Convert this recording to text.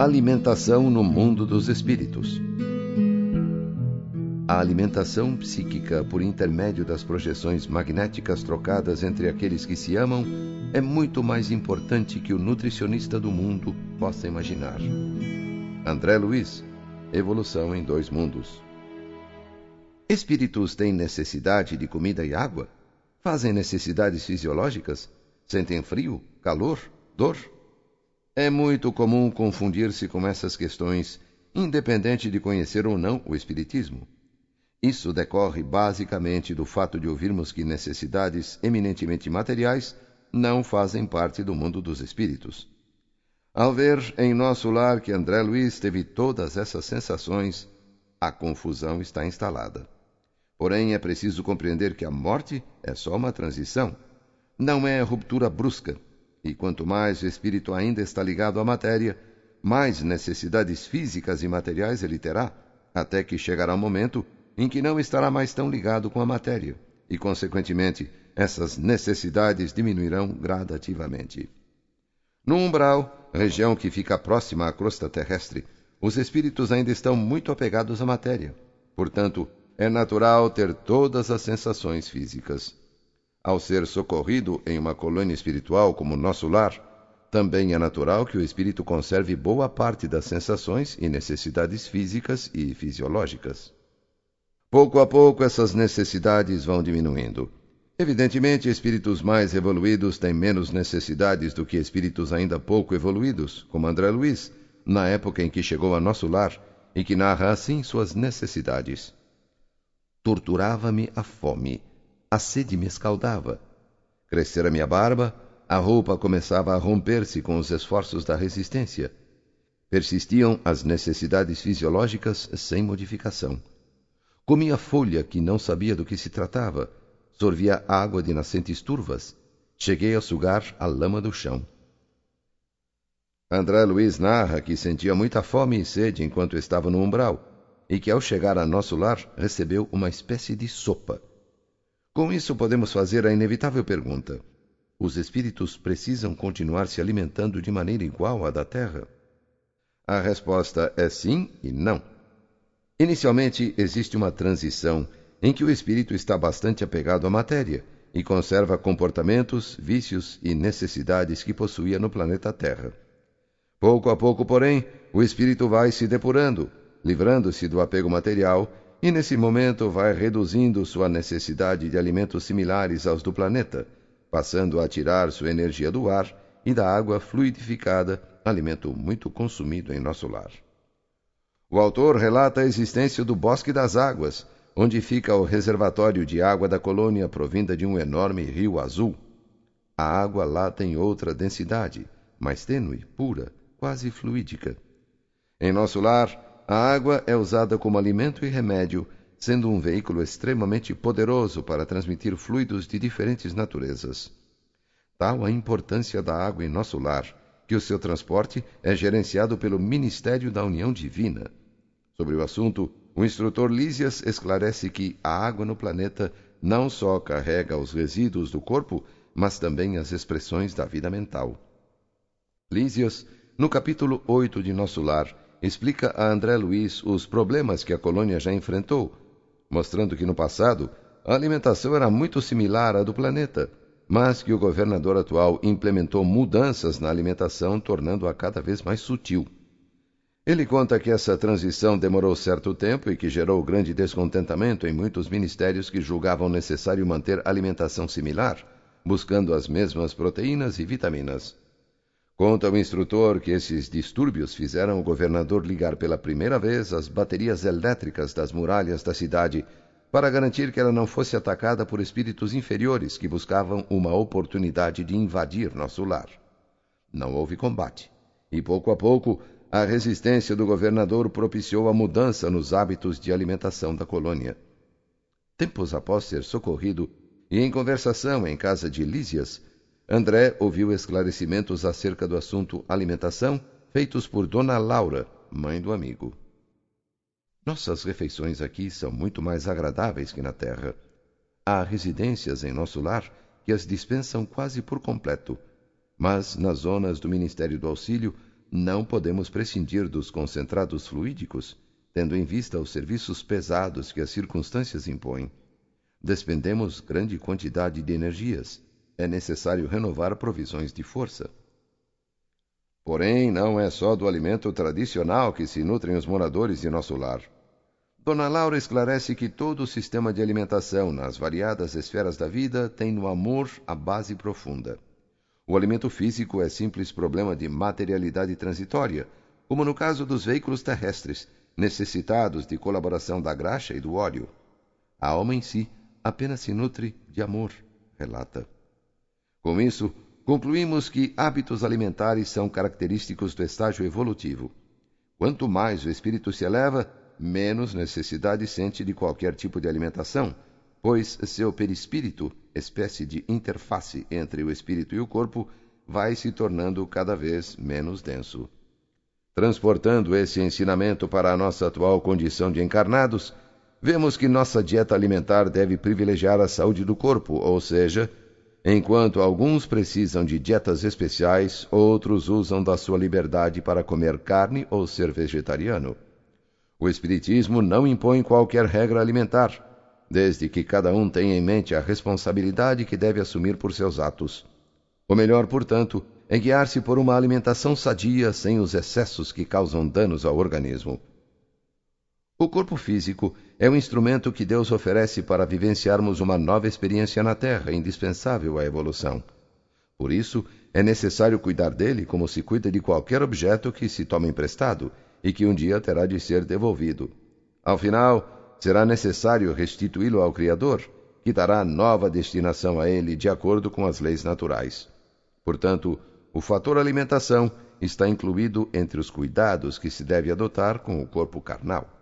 Alimentação no mundo dos espíritos. A alimentação psíquica por intermédio das projeções magnéticas trocadas entre aqueles que se amam é muito mais importante que o nutricionista do mundo possa imaginar. André Luiz, Evolução em Dois Mundos. Espíritos têm necessidade de comida e água? Fazem necessidades fisiológicas? Sentem frio, calor, dor? É muito comum confundir-se com essas questões, independente de conhecer ou não o Espiritismo. Isso decorre basicamente do fato de ouvirmos que necessidades eminentemente materiais não fazem parte do mundo dos espíritos. Ao ver em nosso lar que André Luiz teve todas essas sensações, a confusão está instalada. Porém, é preciso compreender que a morte é só uma transição, não é ruptura brusca, e quanto mais o espírito ainda está ligado à matéria, mais necessidades físicas e materiais ele terá, até que chegará o um momento em que não estará mais tão ligado com a matéria, e, consequentemente, essas necessidades diminuirão gradativamente. No umbral, região que fica próxima à crosta terrestre, os espíritos ainda estão muito apegados à matéria. Portanto, é natural ter todas as sensações físicas. Ao ser socorrido em uma colônia espiritual como nosso lar, também é natural que o espírito conserve boa parte das sensações e necessidades físicas e fisiológicas. Pouco a pouco essas necessidades vão diminuindo. Evidentemente, espíritos mais evoluídos têm menos necessidades do que espíritos ainda pouco evoluídos, como André Luiz, na época em que chegou a nosso lar e que narra assim suas necessidades. Torturava-me a fome, a sede me escaldava. Crescera minha barba, a roupa começava a romper-se com os esforços da resistência. Persistiam as necessidades fisiológicas sem modificação. Comia folha que não sabia do que se tratava, sorvia água de nascentes turvas, cheguei a sugar a lama do chão. André Luiz narra que sentia muita fome e sede enquanto estava no umbral e que, ao chegar a nosso lar, recebeu uma espécie de sopa. Com isso, podemos fazer a inevitável pergunta: os espíritos precisam continuar se alimentando de maneira igual à da Terra? A resposta é sim e não. Inicialmente, existe uma transição em que o espírito está bastante apegado à matéria e conserva comportamentos, vícios e necessidades que possuía no planeta Terra. Pouco a pouco, porém, o espírito vai se depurando, livrando-se do apego material, e nesse momento vai reduzindo sua necessidade de alimentos similares aos do planeta, passando a tirar sua energia do ar e da água fluidificada, alimento muito consumido em nosso lar. O autor relata a existência do Bosque das Águas, onde fica o reservatório de água da colônia provinda de um enorme rio azul. A água lá tem outra densidade, mais tênue, pura, quase fluídica. Em nosso lar, a água é usada como alimento e remédio, sendo um veículo extremamente poderoso para transmitir fluidos de diferentes naturezas. Tal a importância da água em nosso lar, que o seu transporte é gerenciado pelo Ministério da União Divina. Sobre o assunto, o instrutor Lísias esclarece que a água no planeta não só carrega os resíduos do corpo, mas também as expressões da vida mental. Lísias, no capítulo 8 de Nosso Lar, explica a André Luiz os problemas que a colônia já enfrentou, mostrando que no passado a alimentação era muito similar à do planeta, mas que o governador atual implementou mudanças na alimentação, tornando-a cada vez mais sutil. Ele conta que essa transição demorou certo tempo e que gerou grande descontentamento em muitos ministérios que julgavam necessário manter alimentação similar, buscando as mesmas proteínas e vitaminas. Conta o instrutor que esses distúrbios fizeram o governador ligar pela primeira vez as baterias elétricas das muralhas da cidade para garantir que ela não fosse atacada por espíritos inferiores que buscavam uma oportunidade de invadir nosso lar. Não houve combate, e pouco a pouco a resistência do governador propiciou a mudança nos hábitos de alimentação da colônia. Tempos após ser socorrido e em conversação em casa de Lísias, André ouviu esclarecimentos acerca do assunto alimentação feitos por Dona Laura, mãe do amigo. Nossas refeições aqui são muito mais agradáveis que na terra. Há residências em nosso lar que as dispensam quase por completo, mas nas zonas do Ministério do Auxílio não podemos prescindir dos concentrados fluídicos, tendo em vista os serviços pesados que as circunstâncias impõem. Despendemos grande quantidade de energias. É necessário renovar provisões de força. Porém, não é só do alimento tradicional que se nutrem os moradores de nosso lar. Dona Laura esclarece que todo o sistema de alimentação nas variadas esferas da vida tem no amor a base profunda. O alimento físico é simples problema de materialidade transitória, como no caso dos veículos terrestres, necessitados de colaboração da graxa e do óleo. A alma em si apenas se nutre de amor, relata. Com isso, concluímos que hábitos alimentares são característicos do estágio evolutivo. Quanto mais o espírito se eleva, menos necessidade sente de qualquer tipo de alimentação, pois seu perispírito, espécie de interface entre o espírito e o corpo, vai se tornando cada vez menos denso. Transportando esse ensinamento para a nossa atual condição de encarnados, vemos que nossa dieta alimentar deve privilegiar a saúde do corpo, ou seja, enquanto alguns precisam de dietas especiais, outros usam da sua liberdade para comer carne ou ser vegetariano. O Espiritismo não impõe qualquer regra alimentar desde que cada um tenha em mente a responsabilidade que deve assumir por seus atos. O melhor, portanto, é guiar-se por uma alimentação sadia sem os excessos que causam danos ao organismo. O corpo físico é um instrumento que Deus oferece para vivenciarmos uma nova experiência na Terra, indispensável à evolução. Por isso, é necessário cuidar dele como se cuida de qualquer objeto que se toma emprestado e que um dia terá de ser devolvido. Ao final, será necessário restituí-lo ao Criador, que dará nova destinação a ele de acordo com as leis naturais. Portanto, o fator alimentação está incluído entre os cuidados que se deve adotar com o corpo carnal.